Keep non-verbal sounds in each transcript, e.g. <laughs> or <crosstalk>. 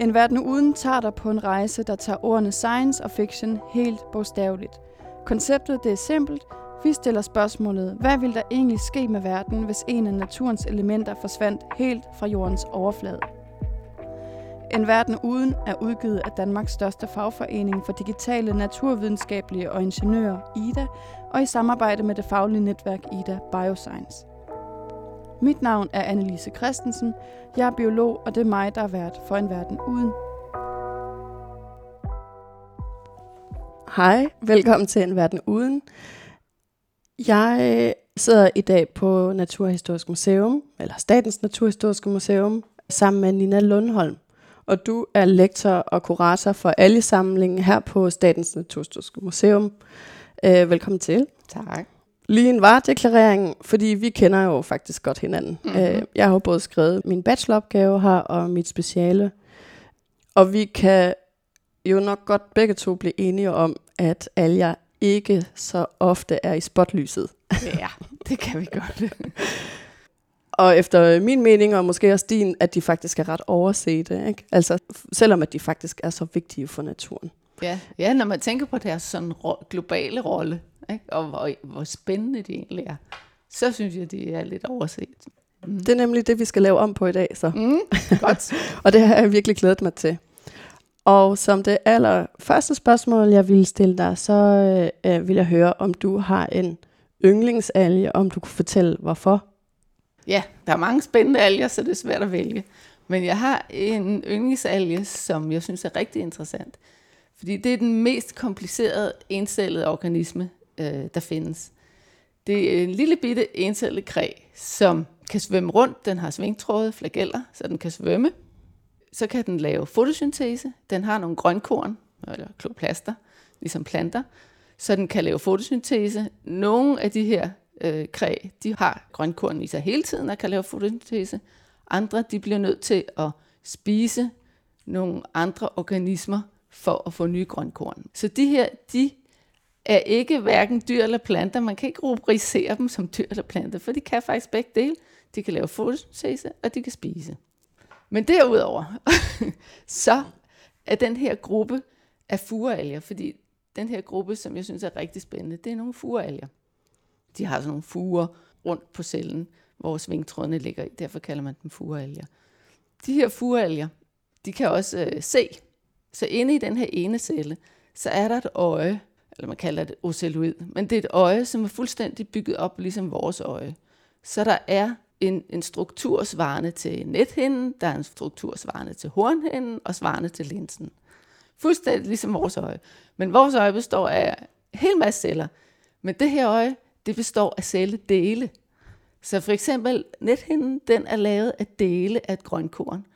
En verden uden tager dig på en rejse, der tager ordene science og fiction helt bogstaveligt. Konceptet det er simpelt. Vi stiller spørgsmålet, hvad vil der egentlig ske med verden, hvis en af naturens elementer forsvandt helt fra jordens overflade? En verden uden er udgivet af Danmarks største fagforening for digitale naturvidenskabelige og ingeniører, IDA, og i samarbejde med det faglige netværk IDA Bioscience. Mit navn er Annelise Christensen. Jeg er biolog, og det er mig, der er vært for en verden uden. Hej, velkommen til En Verden Uden. Jeg sidder i dag på Naturhistorisk Museum, eller Statens Naturhistoriske Museum, sammen med Nina Lundholm. Og du er lektor og kurator for alle samlingen her på Statens Naturhistoriske Museum. Øh, velkommen til. Tak. Lige en varedeklarering, fordi vi kender jo faktisk godt hinanden. Mm-hmm. Øh, jeg har jo både skrevet min bacheloropgave her og mit speciale. Og vi kan jo nok godt begge to blive enige om, at alger ikke så ofte er i spotlyset. Ja, det kan vi godt. <laughs> og efter min mening, og måske også din, at de faktisk er ret oversete. Ikke? Altså, selvom at de faktisk er så vigtige for naturen. Ja, ja når man tænker på deres sådan globale rolle, ikke? og hvor, hvor spændende de egentlig er, så synes jeg, de er lidt overset. Mm. Det er nemlig det, vi skal lave om på i dag. Så. Mm, godt. <laughs> og det har jeg virkelig glædet mig til. Og som det allerførste spørgsmål, jeg ville stille dig, så øh, vil jeg høre, om du har en yndlingsalge, om du kunne fortælle, hvorfor. Ja, der er mange spændende alger, så det er svært at vælge. Men jeg har en yndlingsalge, som jeg synes er rigtig interessant. Fordi det er den mest komplicerede encellede organisme, øh, der findes. Det er en lille bitte encellet kræ, som kan svømme rundt. Den har svingtråde, flageller, så den kan svømme. Så kan den lave fotosyntese. Den har nogle grønkorn, eller kloplaster, ligesom planter, så den kan lave fotosyntese. Nogle af de her øh, kræ, de har grønkorn i sig hele tiden og kan lave fotosyntese. Andre, de bliver nødt til at spise nogle andre organismer for at få nye grønkorn. Så de her, de er ikke hverken dyr eller planter. Man kan ikke rubricere dem som dyr eller planter, for de kan faktisk begge dele. De kan lave fotosyntese, og de kan spise. Men derudover, <laughs> så er den her gruppe af furalger, fordi den her gruppe, som jeg synes er rigtig spændende, det er nogle furalger. De har sådan nogle fuger rundt på cellen, hvor svingtrådene ligger i. Derfor kalder man dem furalger. De her furalger, de kan også øh, se. Så inde i den her ene celle, så er der et øje, eller man kalder det oceloid, men det er et øje, som er fuldstændig bygget op ligesom vores øje. Så der er en, en struktur svarende til nethinden, der er en struktur svarende til hornhinden og svarende til linsen. Fuldstændig ligesom vores øje. Men vores øje består af en hel masse celler. Men det her øje, det består af celledele. Så for eksempel nethinden, den er lavet af dele af et grønkorn.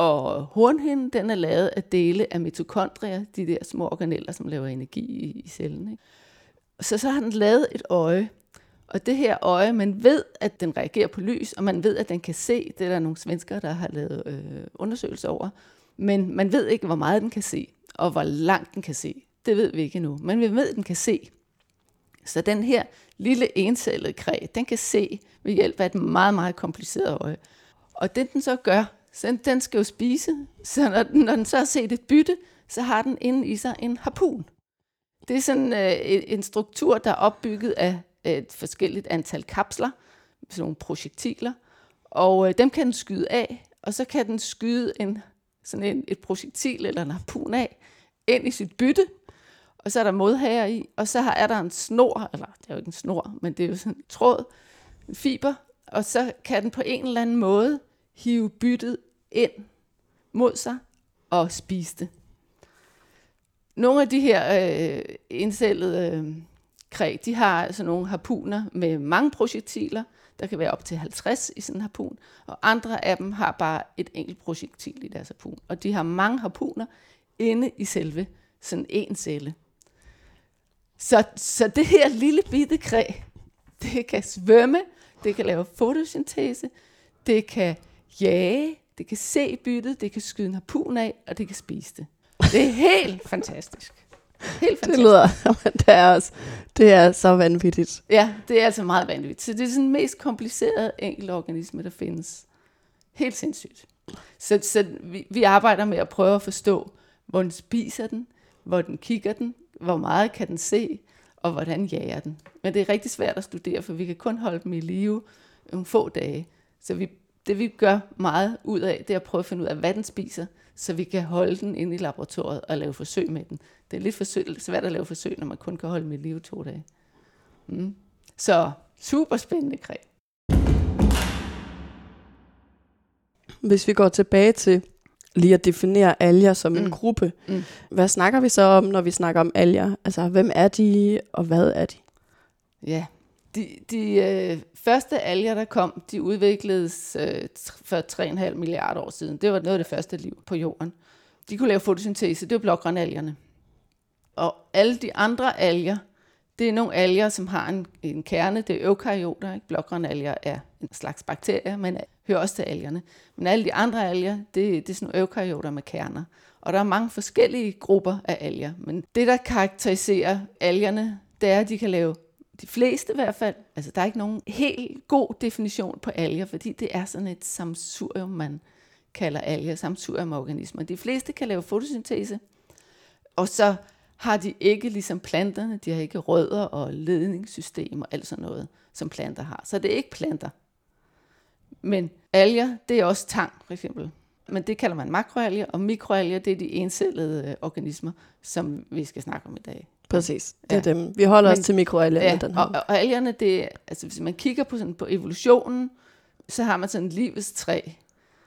Og hornhinden, den er lavet af dele af mitokondrier, de der små organeller, som laver energi i, i cellen. Ikke? Så så har den lavet et øje. Og det her øje, man ved, at den reagerer på lys, og man ved, at den kan se. Det er der nogle svenskere, der har lavet øh, undersøgelser over. Men man ved ikke, hvor meget den kan se, og hvor langt den kan se. Det ved vi ikke endnu. Men vi ved, at den kan se. Så den her lille encellede kræ, den kan se ved hjælp af et meget, meget kompliceret øje. Og det den så gør, så den skal jo spise. Så når den, når den så har set et bytte, så har den inde i sig en harpun. Det er sådan øh, en struktur, der er opbygget af et forskelligt antal kapsler, sådan nogle projektiler, og øh, dem kan den skyde af, og så kan den skyde en, sådan en, et projektil eller en harpun af ind i sit bytte, og så er der modhager i, og så er der en snor, eller det er jo ikke en snor, men det er jo sådan en tråd, en fiber, og så kan den på en eller anden måde hive byttet ind mod sig og spise det. Nogle af de her øh, indcellede øh, kræg, de har altså nogle harpuner med mange projektiler, der kan være op til 50 i sådan en harpun, og andre af dem har bare et enkelt projektil i deres harpun. Og de har mange harpuner inde i selve sådan en celle. Så, så det her lille bitte kræg, det kan svømme, det kan lave fotosyntese, det kan jage, det kan se byttet, det kan skyde en harpun af, og det kan spise det. Det er helt <laughs> fantastisk. Helt fantastisk. Det lyder, det er, også, det er så vanvittigt. Ja, det er altså meget vanvittigt. Så det er sådan den mest komplicerede enkelte organisme, der findes. Helt sindssygt. Så, så vi, vi arbejder med at prøve at forstå, hvor den spiser den, hvor den kigger den, hvor meget kan den se, og hvordan jager den. Men det er rigtig svært at studere, for vi kan kun holde dem i live nogle få dage. Så vi, det vi gør meget ud af, det er at prøve at finde ud af, hvad den spiser, så vi kan holde den inde i laboratoriet og lave forsøg med den. Det er lidt forsøg, svært at lave forsøg, når man kun kan holde i live to dage. Mm. Så super spændende kræ. Hvis vi går tilbage til lige at definere alger som en Mm. gruppe, Mm. hvad snakker vi så om, når vi snakker om alger? Altså, hvem er de, og hvad er de? Ja, de, de øh, første alger, der kom, de udvikledes øh, for 3,5 milliarder år siden. Det var noget af det første liv på jorden. De kunne lave fotosyntese, det var blågrønalgerne. Og alle de andre alger, det er nogle alger, som har en, en kerne, det er eukaryoter. Ikke? Blågrønalger er en slags bakterier, men hører også til algerne. Men alle de andre alger, det, det er sådan nogle eukaryoter med kerner. Og der er mange forskellige grupper af alger. Men det, der karakteriserer algerne, det er, at de kan lave de fleste i hvert fald. Altså, der er ikke nogen helt god definition på alger, fordi det er sådan et samsurium, man kalder alger, samsurium-organismer. De fleste kan lave fotosyntese, og så har de ikke ligesom planterne, de har ikke rødder og ledningssystem og alt sådan noget, som planter har. Så det er ikke planter. Men alger, det er også tang, for eksempel. Men det kalder man makroalger, og mikroalger, det er de encellede øh, organismer, som vi skal snakke om i dag. Præcis, det er Ja. dem. Vi holder os til mikroalger. Ja, den og, her. og algerne, det er, altså hvis man kigger på, sådan, på evolutionen, så har man sådan livets træ.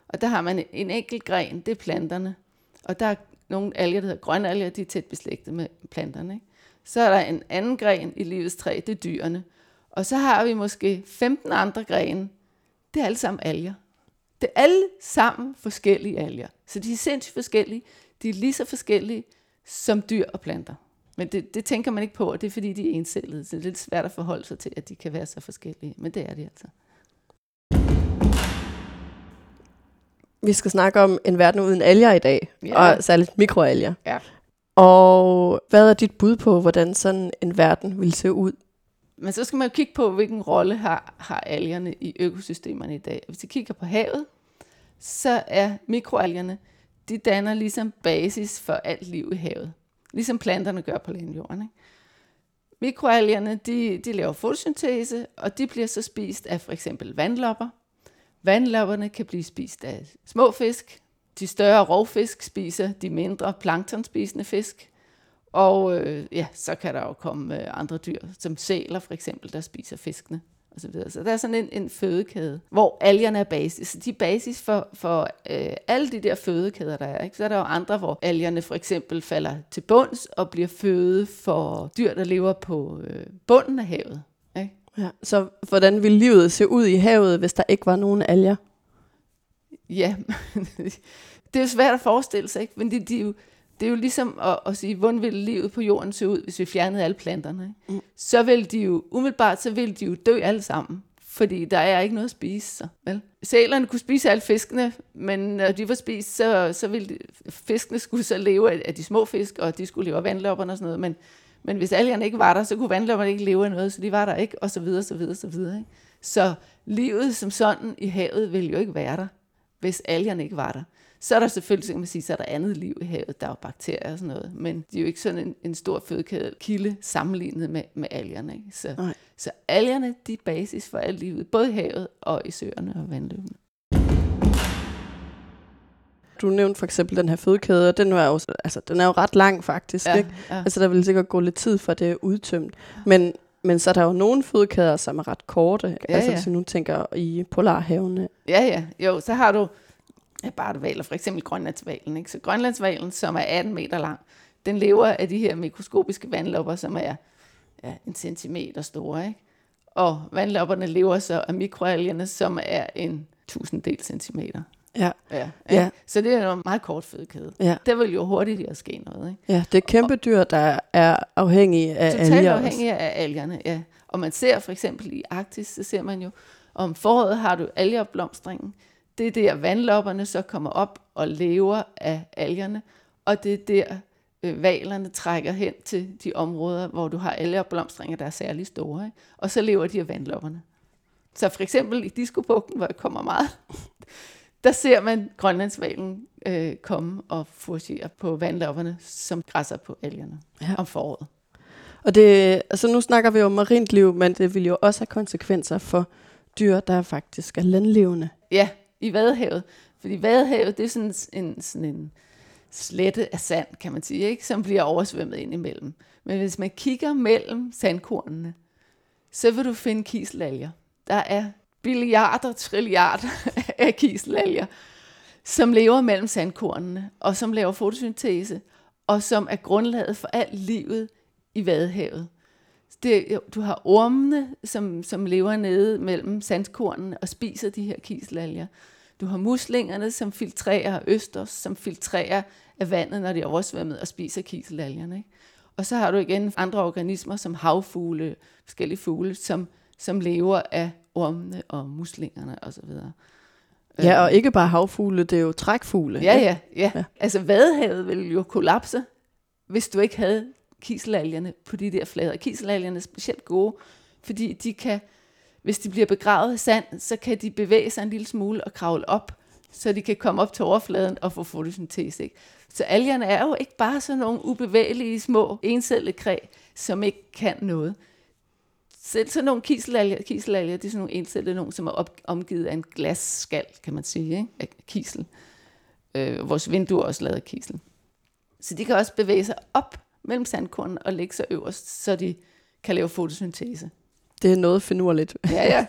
Og der har man en enkelt gren, det er planterne. Og der er nogle alger, der hedder grønalger, de er tæt beslægtet med planterne. Ikke? Så er der en anden gren i livets træ, det er dyrene. Og så har vi måske 15 andre grene. Det er alle sammen alger. Det er alle sammen forskellige alger. Så de er sindssygt forskellige. De er lige så forskellige som dyr og planter. Men det, det tænker man ikke på, og det er fordi, de er encellede. Så det er lidt svært at forholde sig til, at de kan være så forskellige. Men det er de altså. Vi skal snakke om en verden uden alger i dag, Ja. og særligt mikroalger. Ja. Og hvad er dit bud på, hvordan sådan en verden vil se ud? Men så skal man jo kigge på, hvilken rolle har, har algerne i økosystemerne i dag. Hvis vi kigger på havet, så er mikroalgerne, de danner ligesom basis for alt liv i havet. Ligesom planterne gør på landjorden. Ikke? Mikroalgerne, de, de laver fotosyntese, og de bliver så spist af for eksempel vandlopper. Vandlopperne kan blive spist af små fisk. De større rovfisk spiser de mindre planktonspisende fisk. Og øh, ja, så kan der jo komme øh, andre dyr, som sæler for eksempel, der spiser fiskene. Og så, videre. så der er sådan en, en fødekæde, hvor algerne er basis. Så de er basis for, for øh, alle de der fødekæder, der er. Ikke? Så er der jo andre, hvor algerne for eksempel falder til bunds og bliver føde for dyr, der lever på øh, bunden af havet. Ikke? Ja. Så hvordan vil livet se ud i havet, hvis der ikke var nogen alger? Ja, <laughs> det er jo svært at forestille sig, ikke? men det, de er jo, det er jo ligesom at, at sige, hvordan ville livet på jorden se ud, hvis vi fjernede alle planterne. Mm. Så vil de jo, umiddelbart, så vil de jo dø alle sammen, fordi der er ikke noget at spise. Så, vel? Sælerne kunne spise alle fiskene, men når de var spist, så, så ville de, fiskene skulle så leve af, af de små fisk, og de skulle leve af vandlopperne og sådan noget, men, men hvis algerne ikke var der, så kunne vandlopperne ikke leve af noget, så de var der ikke, og så videre, så videre, så videre. Ikke? Så livet som sådan i havet ville jo ikke være der, hvis algerne ikke var der. Så er der selvfølgelig, så kan man sige, så er der andet liv i havet, der er jo bakterier og sådan noget, men de er jo ikke sådan en, en stor fødekæde kilde sammenlignet med, med algerne. Ikke? Så, Nej. så algerne, de er basis for alt livet, både i havet og i søerne og vandløbene. Du nævnte for eksempel den her fødekæde, og den er jo, altså, den er jo ret lang faktisk. Ja, Ikke? ja. Altså der vil sikkert gå lidt tid, for det er udtømt. Men, men så er der jo nogle fødekæder, som er ret korte. Ja, altså ja. hvis vi nu tænker i polarhavene. Ja, ja. Jo, så har du ja, bare valer, for eksempel grønlandsvalen. Ikke? Så grønlandsvalen, som er 18 meter lang, den lever af de her mikroskopiske vandlopper, som er ja, en centimeter store. Ikke? Og vandlopperne lever så af mikroalgerne, som er en tusinddel centimeter. Ja. Ja, Ja. ja. Så det er en meget kort fødekæde. Ja. Der vil jo hurtigt at ske noget. Ikke? ja, det er kæmpe dyr, der er afhængige af Totalt alger afhængig af algerne, ja. Og man ser for eksempel i Arktis, så ser man jo, om foråret har du algeopblomstringen. Det er der vandlopperne så kommer op og lever af algerne, og det er der øh, valerne trækker hen til de områder, hvor du har algeopblomstringer, der er særlig store. Ikke? Og så lever de af vandlopperne. Så for eksempel i Diskobugten, hvor jeg kommer meget, der ser man grønlandsvalen øh, komme og forsigere på vandlopperne, som græsser på algerne Ja. om foråret. Og det, altså nu snakker vi om marint liv, men det vil jo også have konsekvenser for dyr, der faktisk er landlevende. Ja, i Vadehavet. Fordi Vadehavet, det er sådan en, sådan en slette af sand, kan man sige, ikke? som bliver oversvømmet ind imellem. Men hvis man kigger mellem sandkornene, så vil du finde kiselalger. Der er billiarder, trilliarder <laughs> af kiselalger, som lever mellem sandkornene, og som laver fotosyntese, og som er grundlaget for alt livet i Vadehavet. Det, du har ormene, som, som lever nede mellem sandkornene og spiser de her kiselalger. Du har muslingerne, som filtrerer østers, som filtrerer af vandet, når det er oversvømmet, og spiser kiselalgerne. Ikke? Og så har du igen andre organismer, som havfugle, forskellige fugle, som, som lever af ormene og muslingerne osv. Ja, og ikke bare havfugle, det er jo trækfugle. Ja, ja. Ja. ja. Altså Vadehavet ville jo kollapse, hvis du ikke havde kiselalgerne på de der flader. Kiselalgerne er specielt gode, fordi de kan, hvis de bliver begravet i sand, så kan de bevæge sig en lille smule og kravle op, så de kan komme op til overfladen og få fotosyntese. Ikke? Så algerne er jo ikke bare sådan nogle ubevægelige små encellede kræ, som ikke kan noget. Selv sådan nogle kiselalger, kiselalger det er sådan nogle encellede nogen, som er op, omgivet af en glasskal, kan man sige, ikke? af kisel. Øh, vores vinduer er også lavet af kisel. Så de kan også bevæge sig op mellem sandkornene og lægge sig øverst, så de kan lave fotosyntese. Det er noget finurligt. Ja, ja.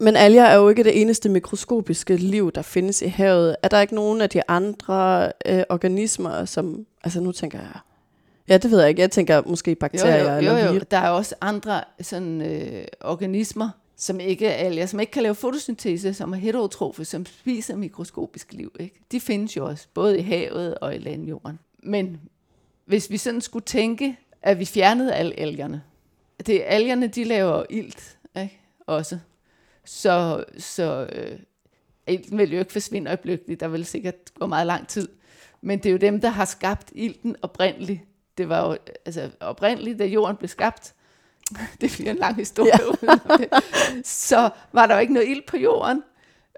Men alger er jo ikke det eneste mikroskopiske liv, der findes i havet. Er der ikke nogen af de andre øh, organismer, som... Altså nu tænker jeg... Ja, det ved jeg ikke. Jeg tænker måske bakterier jo, jo, eller jo, jo. virus. Der er også andre sådan, øh, organismer, som ikke er alger, som ikke kan lave fotosyntese, som er heterotrofe, som spiser mikroskopisk liv. Ikke? De findes jo også, både i havet og i landjorden. Men hvis vi sådan skulle tænke, at vi fjernede alle algerne, det er algerne, de laver ilt ikke? også. Så, så øh, ilten vil jo ikke forsvinde øjeblikkeligt, der vil sikkert gå meget lang tid. Men det er jo dem, der har skabt ilten oprindeligt. Det var jo altså, oprindeligt, da jorden blev skabt. <laughs> Det bliver en lang historie. Ja. <laughs> så var der jo ikke noget ild på jorden,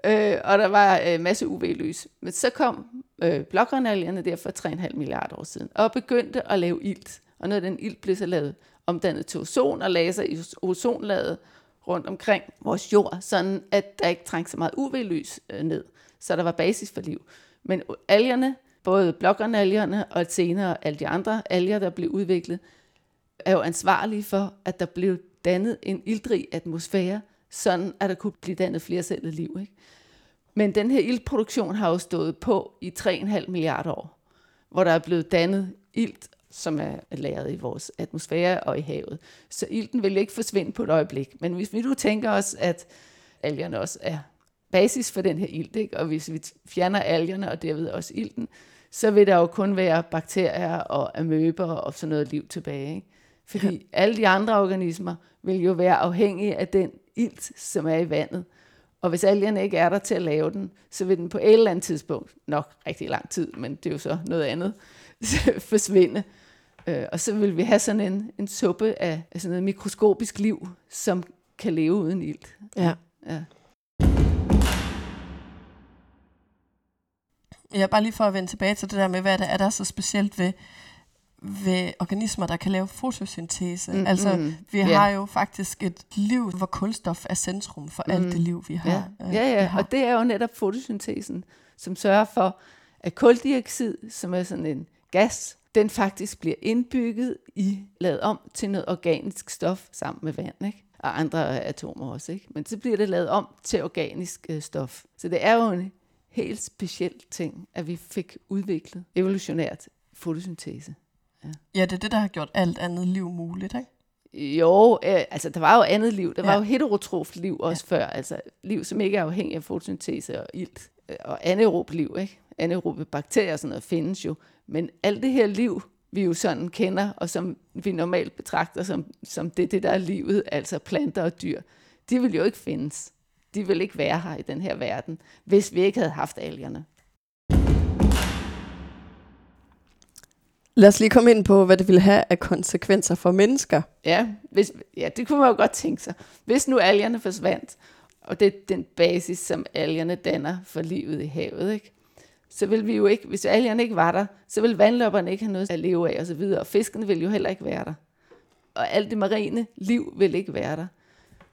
øh, og der var øh, masse UV-lys. Men så kom øh, blågranalgerne der for 3,5 milliarder år siden, og begyndte at lave ilt. Og noget af den ilt blev så lavet omdannet til ozon og lagde sig i ozonlaget rundt omkring vores jord, sådan at der ikke trængte så meget UV-lys øh, ned. Så der var basis for liv. Men algerne, både blågrønalgerne og senere alle de andre alger, der blev udviklet, er jo ansvarlige for, at der blev dannet en ildrig atmosfære, sådan at der kunne blive dannet flercellet liv. Ikke? Men den her iltproduktion har jo stået på i 3,5 milliarder år, hvor der er blevet dannet ilt, som er lagret i vores atmosfære og i havet. Så ilten vil ikke forsvinde på et øjeblik. Men hvis vi nu tænker os, at algerne også er basis for den her ilt, ikke? og hvis vi fjerner algerne og derved også ilten, så vil der jo kun være bakterier og amøber og sådan noget liv tilbage. Ikke? Fordi ja. alle de andre organismer vil jo være afhængige af den ilt, som er i vandet. Og hvis algerne ikke er der til at lave den, så vil den på et eller andet tidspunkt, nok rigtig lang tid, men det er jo så noget andet, <laughs> forsvinde. Øh, og så vil vi have sådan en, en suppe af, af sådan noget mikroskopisk liv, som kan leve uden ilt. Ja. Ja. Ja, bare lige for at vende tilbage til det der med, hvad der er der så specielt ved, ved organismer, der kan lave fotosyntese. Mm, altså, mm, vi ja. har jo faktisk et liv, hvor kulstof er centrum for mm, alt det liv, vi har. Ja, øh, ja, ja. har. og det er jo netop fotosyntesen, som sørger for, at koldioxid, som er sådan en gas, den faktisk bliver indbygget i, lavet om til noget organisk stof sammen med vand, ikke? og andre atomer også. Ikke? Men så bliver det lavet om til organisk øh, stof. Så det er jo en helt speciel ting, at vi fik udviklet evolutionært fotosyntese. Ja, det er det, der har gjort alt andet liv muligt, ikke? Jo, øh, altså der var jo andet liv. Der var Ja. jo heterotroft liv også ja. før. Altså liv, som ikke er afhængig af fotosyntese og ilt. Øh, Og anaerob liv, ikke? Anaerobe bakterier og sådan noget findes jo. Men alt det her liv, vi jo sådan kender, og som vi normalt betragter som, som det, det der er livet, altså planter og dyr, de vil jo ikke findes. De vil ikke være her i den her verden, hvis vi ikke havde haft algerne. Lad os lige komme ind på, hvad det ville have af konsekvenser for mennesker. Ja, hvis, ja, det kunne man jo godt tænke sig. Hvis nu algerne forsvandt, og det er den basis, som algerne danner for livet i havet, ikke? så vil vi jo ikke, hvis algerne ikke var der, så vil vandløberne ikke have noget at leve af og så videre, og fiskene vil jo heller ikke være der. Og alt det marine liv vil ikke være der.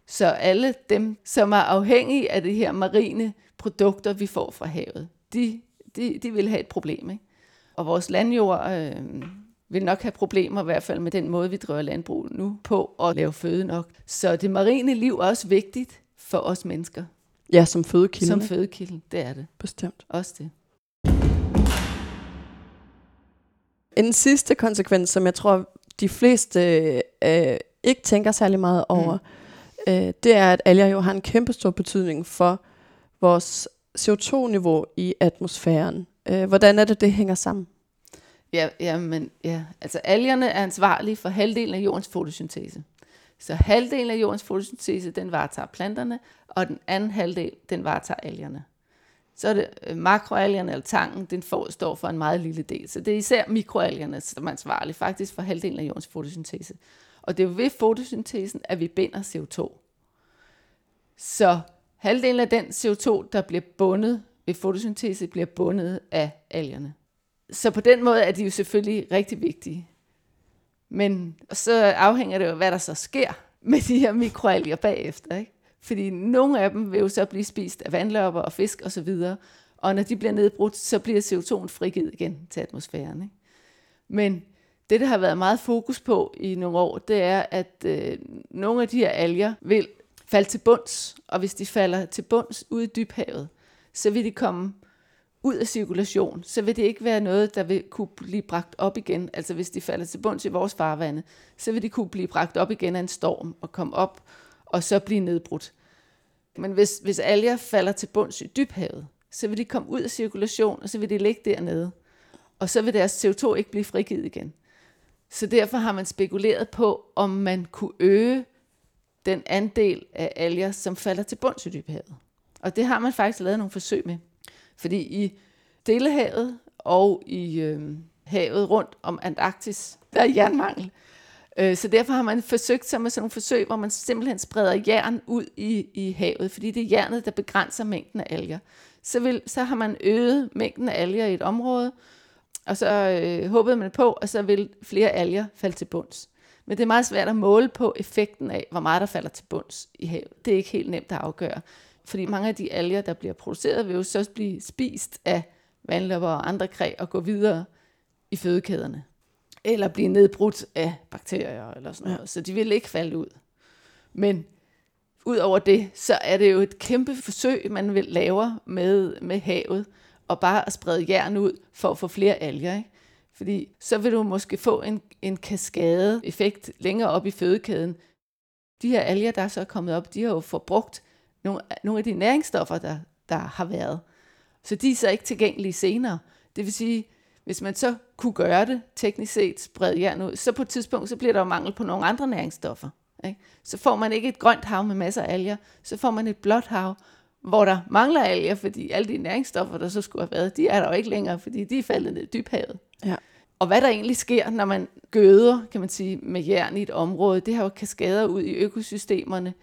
Så alle dem, som er afhængige af de her marine produkter, vi får fra havet, de, de, de vil have et problem. Ikke? Og vores landjord øh, vil nok have problemer, i hvert fald med den måde, vi driver landbrug nu på, at lave føde nok. Så det marine liv er også vigtigt for os mennesker. Ja, som fødekilde. Som fødekilde, det er det. Bestemt. Også det. En sidste konsekvens, som jeg tror, de fleste øh, ikke tænker særlig meget over, mm. øh, det er, at alger jo har en kæmpe stor betydning for vores CO2-niveau i atmosfæren. Øh, hvordan er det, det hænger sammen? Ja, ja, men, ja, altså algerne er ansvarlige for halvdelen af jordens fotosyntese. Så halvdelen af jordens fotosyntese, den varetager planterne, og den anden halvdel, den varetager algerne. Så er det øh, makroalgerne, eller tangen, den får, står for en meget lille del. Så det er især mikroalgerne, som er ansvarlige faktisk for halvdelen af jordens fotosyntese. Og det er jo ved fotosyntesen, at vi binder CO2. Så halvdelen af den CO2, der bliver bundet ved fotosyntese, bliver bundet af algerne. Så på den måde er de jo selvfølgelig rigtig vigtige. Men så afhænger det jo, hvad der så sker med de her mikroalger bagefter. Ikke? Fordi nogle af dem vil jo så blive spist af vandløber og fisk osv., og, så videre, og når de bliver nedbrudt, så bliver CO2'en frigivet igen til atmosfæren. Ikke? Men det, der har været meget fokus på i nogle år, det er, at øh, nogle af de her alger vil falde til bunds, og hvis de falder til bunds ude i dybhavet, så vil de komme ud af cirkulation, så vil det ikke være noget, der vil kunne blive bragt op igen. Altså hvis de falder til bunds i vores farvande, så vil de kunne blive bragt op igen af en storm og komme op og så blive nedbrudt. Men hvis, hvis alger falder til bunds i dybhavet, så vil de komme ud af cirkulation, og så vil de ligge dernede. Og så vil deres CO2 ikke blive frigivet igen. Så derfor har man spekuleret på, om man kunne øge den andel af alger, som falder til bunds i dybhavet. Og det har man faktisk lavet nogle forsøg med. Fordi i Stillehavet og i øh, havet rundt om Antarktis, der er jernmangel. Øh, så derfor har man forsøgt sig med sådan nogle forsøg, hvor man simpelthen spreder jern ud i, i havet, fordi det er jernet, der begrænser mængden af alger. Så, vil, så har man øget mængden af alger i et område, og så øh, håbede man på, at så vil flere alger falde til bunds. Men det er meget svært at måle på effekten af, hvor meget der falder til bunds i havet. Det er ikke helt nemt at afgøre. Fordi mange af de alger, der bliver produceret, vil jo så blive spist af vandløber og andre kræ og gå videre i fødekæderne eller blive nedbrudt af bakterier eller sådan noget. Ja. Så de vil ikke falde ud. Men ud over det, så er det jo et kæmpe forsøg, man vil lave med, med havet, og bare at sprede jern ud for at få flere alger. Ikke? Fordi så vil du måske få en, en kaskade-effekt længere op i fødekæden. De her alger, der er så kommet op, de har jo forbrugt nogle, nogle af de næringsstoffer, der, der har været. Så de er så ikke tilgængelige senere. Det vil sige, hvis man så kunne gøre det, teknisk set sprede jern ud, så på et tidspunkt, så bliver der jo mangel på nogle andre næringsstoffer. Ikke? Så får man ikke et grønt hav med masser af alger, så får man et blåt hav, hvor der mangler alger, fordi alle de næringsstoffer, der så skulle have været, de er der jo ikke længere, fordi de er faldet ned i dybhavet. Ja. Og hvad der egentlig sker, når man gøder, kan man sige, med jern i et område, det har jo kaskader ud i økosystemerne,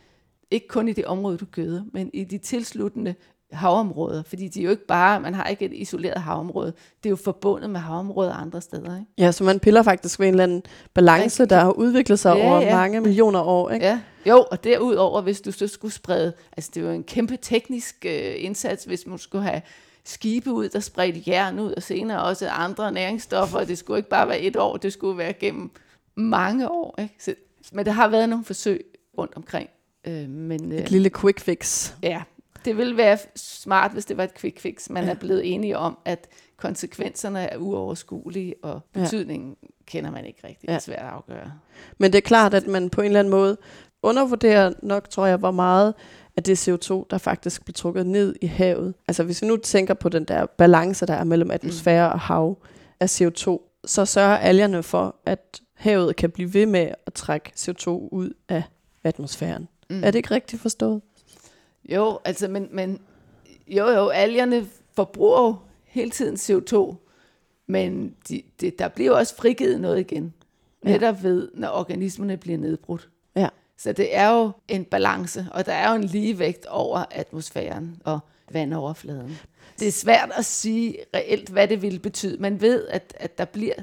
ikke kun i det område, du gøder, men i de tilsluttende havområder, fordi de er jo ikke bare, man har ikke et isoleret havområde, det er jo forbundet med havområder andre steder. Ikke? Ja, så man piller faktisk ved en eller anden balance, der har udviklet sig ja, over ja. mange millioner år. Ikke? Ja, jo, og derudover, hvis du så skulle sprede, altså det er jo en kæmpe teknisk øh, indsats, hvis man skulle have skibe ud, der spredte jern ud, og senere også andre næringsstoffer, det skulle ikke bare være et år, det skulle være gennem mange år. Ikke? Så, men der har været nogle forsøg rundt omkring. Øh, men, øh, et lille quick fix. Ja, det ville være smart, hvis det var et quick fix. Man ja. er blevet enige om, at konsekvenserne er uoverskuelige, og betydningen ja. kender man ikke rigtig. Det er svært at afgøre. Men det er klart, at man på en eller anden måde undervurderer nok, tror jeg, hvor meget af det CO2, der faktisk bliver trukket ned i havet. Altså hvis vi nu tænker på den der balance, der er mellem atmosfære mm. og hav af CO2, så sørger algerne for, at havet kan blive ved med at trække CO2 ud af atmosfæren. Mm. Er det ikke rigtigt forstået? Jo, altså, men, men jo, jo, algerne forbruger jo hele tiden CO2, Men de, de, der bliver også frigivet noget igen. Netop ved, når organismerne bliver nedbrudt. Ja. Så det er jo en balance, og der er jo en ligevægt over atmosfæren og vandoverfladen. Det er svært at sige reelt, hvad det ville betyde. Man ved, at, at der bliver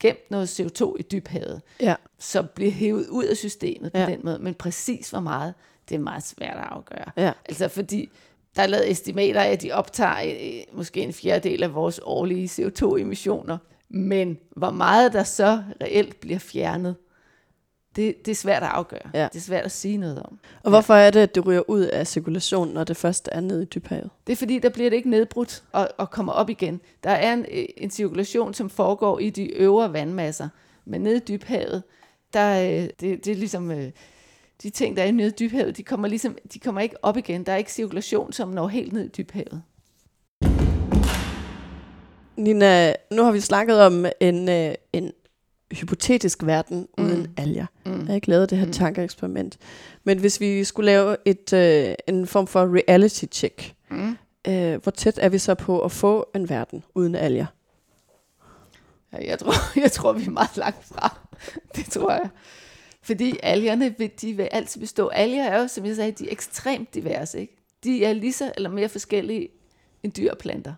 gemt noget CO2 i dybhavet, Ja. som bliver hævet ud af systemet på Ja. den måde. Men præcis hvor meget, det er meget svært at afgøre. Ja. Altså fordi der er lavet estimater af, at de optager øh, måske en fjerdedel af vores årlige CO2-emissioner. Men hvor meget der så reelt bliver fjernet, det, det er svært at afgøre. Ja. Det er svært at sige noget om. Og hvorfor er det, at det ryger ud af cirkulationen, når det først er nede i dybhavet? Det er fordi, der bliver det ikke nedbrudt og, og kommer op igen. Der er en, øh, en cirkulation, som foregår i de øvre vandmasser. Men nede i dybhavet, der, øh, det, det er ligesom... øh, De ting, der er nede i dybhavet, de kommer, ligesom, de kommer ikke op igen. Der er ikke cirkulation, som når helt ned i dybhavet. Nina, nu har vi snakket om en, en hypotetisk verden Mm. uden alger. Mm. Jeg har ikke lavet det her Mm. tankeeksperiment. Men hvis vi skulle lave et, øh, en form for reality check, Mm. øh, hvor tæt er vi så på at få en verden uden alger? Ja, jeg, tror, <laughs> jeg tror, vi er meget langt fra. <laughs> Det tror jeg. Fordi algerne vil, de vil altid bestå. Alger er jo, som jeg sagde, de er ekstremt diverse. Ikke? De er lige så eller mere forskellige end dyr og planter.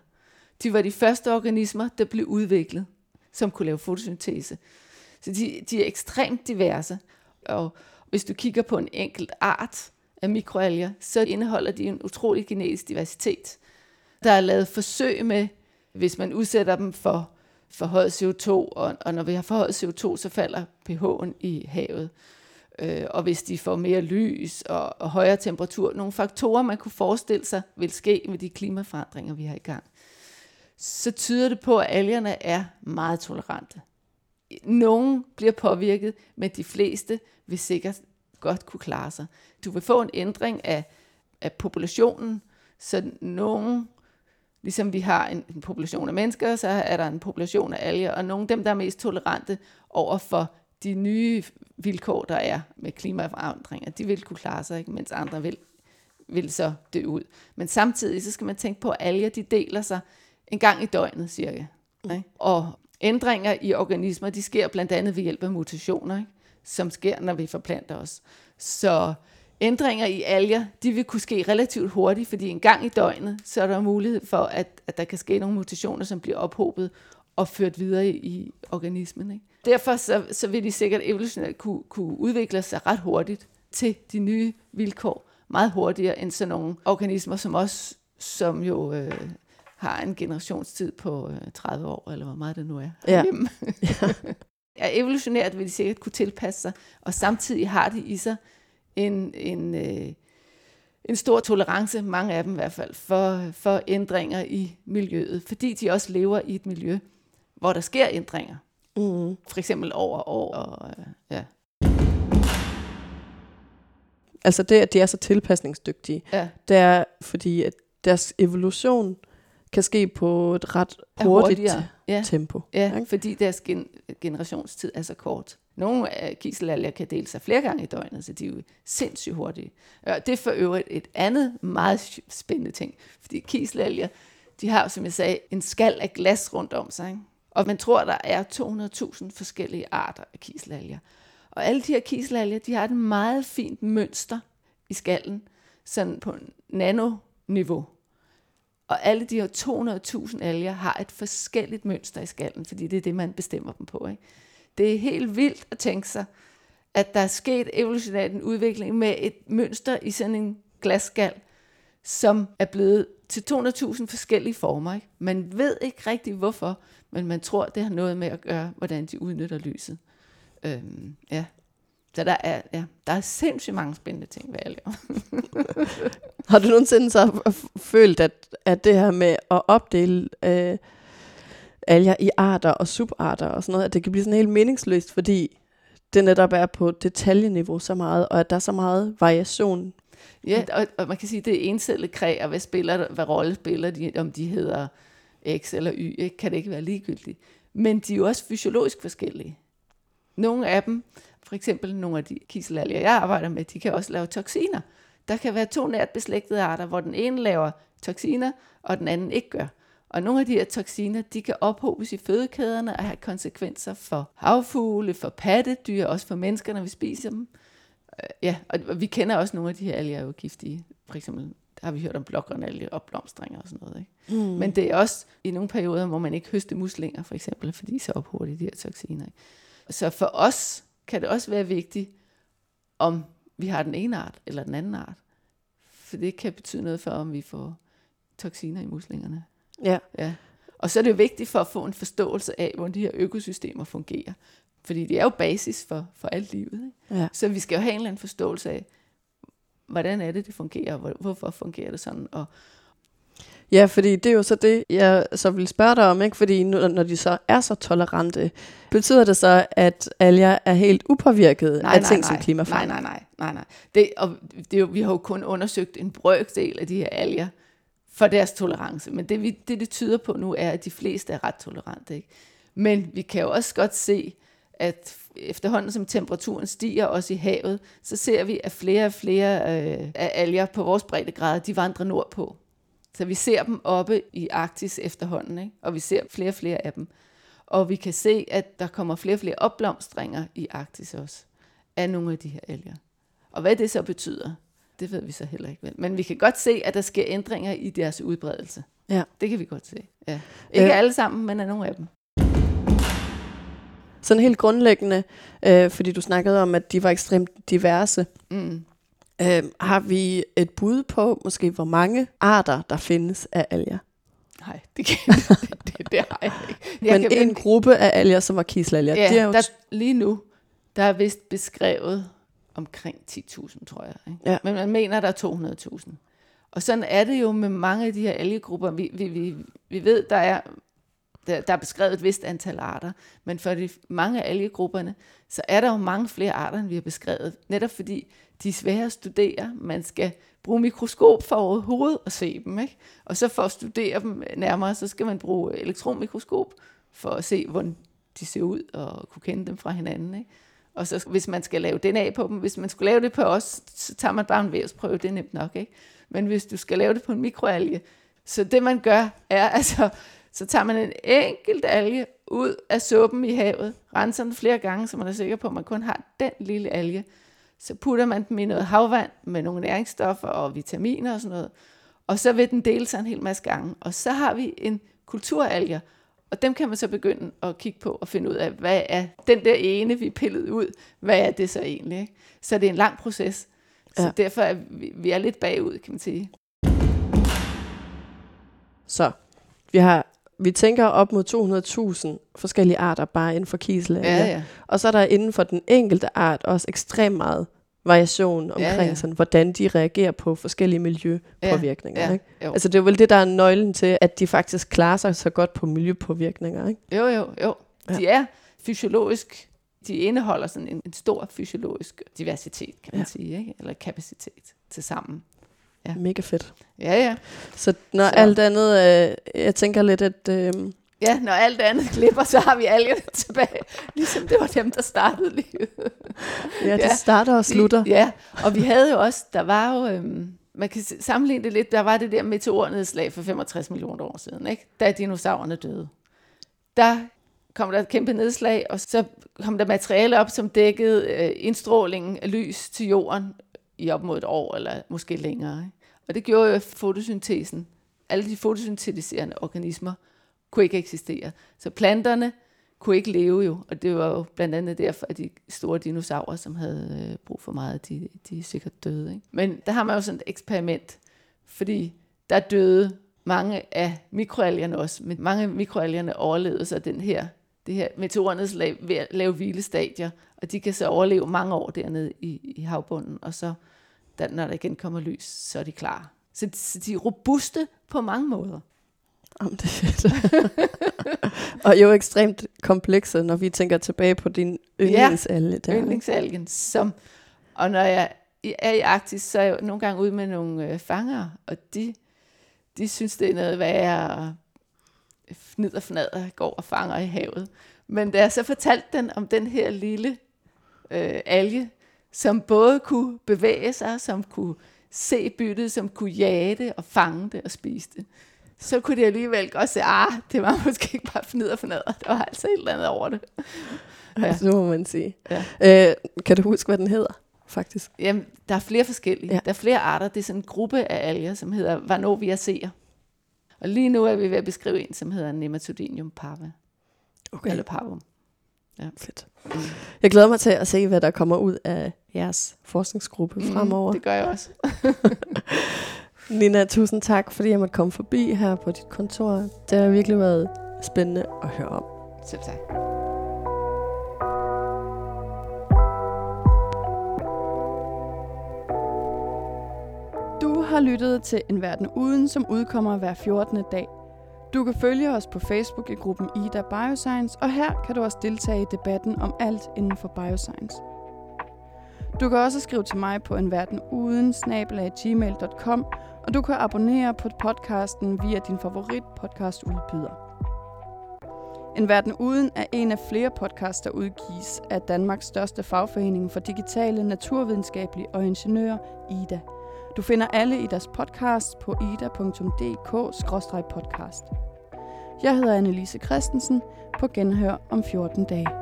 De var de første organismer, der blev udviklet, som kunne lave fotosyntese. Så de, de er ekstremt diverse. Og hvis du kigger på en enkelt art af mikroalger, så indeholder de en utrolig genetisk diversitet. Der er lavet forsøg med, hvis man udsætter dem for forhøjet CO2, og, og når vi har forhøjet CO2, så falder pH'en i havet. Øh, og hvis de får mere lys og, og højere temperatur, nogle faktorer, man kunne forestille sig, vil ske med de klimaforandringer, vi har i gang, så tyder det på, at algerne er meget tolerante. Nogle bliver påvirket, men de fleste vil sikkert godt kunne klare sig. Du vil få en ændring af, af populationen, så nogle, Ligesom vi har en, en population af mennesker, så er der en population af alger, og nogle af dem, der er mest tolerante over for de nye vilkår, der er med klimaforandringer, de vil kunne klare sig, ikke? mens andre vil, vil så dø ud. Men samtidig så skal man tænke på, at alger de deler sig en gang i døgnet cirka. Ikke? Og ændringer i organismer, de sker blandt andet ved hjælp af mutationer, ikke? som sker, når vi forplanter os. Så ændringer i alger, de vil kunne ske relativt hurtigt, fordi en gang i døgnet, så er der mulighed for, at, at der kan ske nogle mutationer, som bliver ophobet og ført videre i, i organismen. Ikke? Derfor så, så vil de sikkert evolutionært kunne, kunne udvikle sig ret hurtigt til de nye vilkår, meget hurtigere end sådan nogle organismer som os, som jo øh, har en generationstid på øh, 30 år, eller hvor meget det nu er. Ja. herhjemme. <laughs> ja, evolutionært vil de sikkert kunne tilpasse sig, og samtidig har de i sig en, en, øh, en stor tolerance, mange af dem i hvert fald, for, for ændringer i miljøet, fordi de også lever i et miljø, hvor der sker ændringer, Mm. for eksempel over år. Og, øh, ja. Altså det, at de er så tilpasningsdygtige, Ja, det er fordi, at deres evolution kan ske på et ret hurtigt hurtigere. Ja, tempo. ja ikke? fordi deres gen- generationstid er så kort. Nogle af kiselalger kan dele sig flere gange i døgnet, så de er jo sindssygt hurtige. Og det er for øvrigt et andet meget spændende ting, fordi kiselalger, de har, som jeg sagde, en skal af glas rundt om sig. Ikke? Og man tror, der er 200.000 forskellige arter af kiselalger. Og alle de her kiselalger, de har et meget fint mønster i skallen, sådan på nanoniveau. Og alle de her 200.000 alger har et forskelligt mønster i skallen, fordi det er det, man bestemmer dem på. Ikke? Det er helt vildt at tænke sig, at der er sket evolutionært en udvikling med et mønster i sådan en glasskal, som er blevet til 200.000 forskellige former. Ikke? Man ved ikke rigtig hvorfor, men man tror, det har noget med at gøre, hvordan de udnytter lyset. Øhm, ja. Så der er, ja, der er sindssygt mange spændende ting ved alger. <laughs> Har du nogensinde så følt, at, at det her med at opdele øh, alger i arter og subarter og sådan noget, at det kan blive sådan helt meningsløst, fordi det netop er på detaljeniveau så meget, og at der er så meget variation. Ja, og, og man kan sige, at det er encellet kræ, og hvad, spiller, hvad rolle spiller de, om de hedder X eller Y, ikke? kan det ikke være ligegyldigt. Men de er jo også fysiologisk forskellige. Nogle af dem, for eksempel nogle af de kiselalger, jeg arbejder med, de kan også lave toksiner. Der kan være to nært beslægtede arter, hvor den ene laver toksiner, og den anden ikke gør. Og nogle af de her toksiner, de kan ophobes i fødekæderne og have konsekvenser for havfugle, for pattedyr, også for mennesker, når vi spiser dem. Øh, Ja, og vi kender også nogle af de her alger, er jo giftige. For eksempel der har vi hørt om blågrønalge og blomstringer og sådan noget. Ikke? Mm. Men det er også i nogle perioder, hvor man ikke høste muslinger, for eksempel, fordi så ophober de de her toksiner. Ikke? Så for os kan det også være vigtigt, om vi har den ene art eller den anden art. For det kan betyde noget for, om vi får toksiner i muslingerne. Ja. Ja. Og så er det jo vigtigt for at få en forståelse af, hvordan de her økosystemer fungerer. Fordi det er jo basis for, for alt livet. Ikke? Ja. Så vi skal jo have en eller anden forståelse af, hvordan er det, det fungerer, og hvor- hvorfor fungerer det sådan. Og, Ja, fordi det er jo så det, jeg så vil spørge dig om, ikke? Fordi nu, når de så er så tolerante, betyder det så, at alger er helt upåvirket af ting som nej, klimaforandring? nej, nej, nej, nej. Det, og det er jo, vi har jo kun undersøgt en brøkdel af de her alger for deres tolerance. Men det, vi, det, det tyder på nu, er, at de fleste er ret tolerante. Ikke? Men vi kan jo også godt se, at efterhånden som temperaturen stiger, også i havet, så ser vi, at flere og flere øh, af alger på vores breddegrader, de vandrer nordpå. Så vi ser dem oppe i Arktis efterhånden, ikke? og vi ser flere og flere af dem. Og vi kan se, at der kommer flere og flere opblomstringer i Arktis også, af nogle af de her alger. Og hvad det så betyder, det ved vi så heller ikke. Vel? Men vi kan godt se, at der sker ændringer i deres udbredelse. Ja. Det kan vi godt se. Ja. Ikke Øh. alle sammen, men af nogle af dem. Sådan helt grundlæggende, øh, fordi du snakkede om, at de var ekstremt diverse. Mm. Øh, har vi et bud på, måske hvor mange arter, der findes af alger? Nej, det, kan, <laughs> det, det, det har jeg ikke. Jeg Men kan en gruppe af alger, som var kiselalger, Ja, de er jo... der, lige nu, der er vist beskrevet omkring 10.000, tror jeg. Ikke? Ja. Men man mener, der er 200.000. Og sådan er det jo med mange af de her algegrupper. Vi, vi, vi, vi ved, der er, der, der er beskrevet et vist antal arter, men for de mange af algegrupperne, så er der jo mange flere arter, end vi har beskrevet. Netop fordi de er svære at studere. Man skal bruge mikroskop for overhovedet at se dem. Ikke? Og så for at studere dem nærmere, så skal man bruge elektronmikroskop for at se, hvordan de ser ud og kunne kende dem fra hinanden. Ikke? Og så hvis man skal lave den af på dem, hvis man skulle lave det på os, så tager man bare en vævsprøve, det er nemt nok. Ikke? Men hvis du skal lave det på en mikroalge, så det man gør er, <laughs> altså, så tager man en enkelt alge ud af suppen i havet, renser den flere gange, så man er sikker på, at man kun har den lille alge. Så putter man dem i noget havvand med nogle næringsstoffer og vitaminer og sådan noget. Og så vil den dele sig en hel masse gange. Og så har vi en kulturalger, og dem kan man så begynde at kigge på og finde ud af, hvad er den der ene, vi pillede ud, hvad er det så egentlig? Ikke? Så det er en lang proces. Så Ja. derfor er vi, vi er lidt bagud, kan man sige. Så vi har vi tænker op mod 200.000 forskellige arter bare inden for kiselalger. Ja, ja. Og så er der inden for den enkelte art også ekstremt meget variation omkring, Ja, ja. Sådan, hvordan de reagerer på forskellige miljøpåvirkninger. Ja, ikke? jo. Altså det er vel det, der er nøglen til, at de faktisk klarer sig så godt på miljøpåvirkninger. Ikke? Jo, jo, jo. Ja. De er fysiologisk, de indeholder sådan en, en stor fysiologisk diversitet, kan man Ja. ja. sige, ikke? eller kapacitet til sammen. Ja. Mega fedt. Ja, ja. Så når så. Alt andet, øh, jeg tænker lidt, at øh, Ja, når alt andet klipper, så har vi algerne <laughs> tilbage. Ligesom det var dem, der startede livet. ja, det Ja. starter og slutter. Ja, og vi havde jo også, der var jo, øhm, man kan sammenligne det lidt, der var det der meteornedslag for 65 millioner år siden, ikke? da dinosaurerne døde. Der kom der et kæmpe nedslag, og så kom der materiale op, som dækkede øh, indstrålingen af lys til jorden i op mod et år, eller måske længere. Ikke? Og det gjorde jo at fotosyntesen. Alle de fotosyntetiserende organismer kunne ikke eksistere. Så planterne kunne ikke leve jo, og det var jo blandt andet derfor, at de store dinosaurer, som havde øh, brug for meget, de, de er sikkert døde. Ikke? Men der har man jo sådan et eksperiment, fordi der døde mange af mikroalgerne også, men mange af mikroalgerne overlevede så den her, det her meteornedslag ved at lave hvilestadier, og de kan så overleve mange år dernede i, i havbunden, og så, da, når der igen kommer lys, så er de klar. Så, så de er robuste på mange måder. Om det er fedt. <laughs> og jo ekstremt komplekse, når vi tænker tilbage på din yndlingsalge. ikke? yndlingsalgen, som, og når jeg er i Arktis, så er jeg nogle gange ude med nogle øh, fangere, og de, de synes, det er noget værre fnid og fnader går og fanger i havet. Men da jeg så fortalte den om den her lille øh, alge, som både kunne bevæge sig, som kunne se byttet, som kunne jage det og fange det og spise det, så kunne de alligevel godt se, ah, det var <laughs> måske ikke bare for noget. Der var altså et eller andet over det. Ja. Altså, det må man sige. Ja. Øh, kan du huske, hvad den hedder, faktisk? Jamen, der er flere forskellige. Ja. Ja. Der er flere arter. Det er sådan en gruppe af alger, som hedder Varnoviacea. Og lige nu er vi ved at beskrive en, som hedder Nematodinium parva. Okay. Eller parvum. Fedt. Jeg glæder mig til at se, hvad der kommer ud af jeres forskningsgruppe Mhm, fremover. Det gør jeg også. <laughs> Nina, tusind tak, fordi jeg måtte komme forbi her på dit kontor. Det har virkelig været spændende at høre om. Selv tak. Du har lyttet til En Verden Uden, som udkommer hver 14. dag. Du kan følge os på Facebook i gruppen Ida Bioscience, og her kan du også deltage i debatten om alt inden for bioscience. Du kan også skrive til mig på enverdenuden gmail.com, og du kan abonnere på podcasten via din favorit podcastudbyder. En Verden Uden er en af flere podcasts, der udgives af Danmarks største fagforening for digitale, naturvidenskabelige og ingeniører, IDA. Du finder alle IDAs podcasts podcast på ida.dk-podcast. Jeg hedder Annelise Christensen på genhør om 14 dage.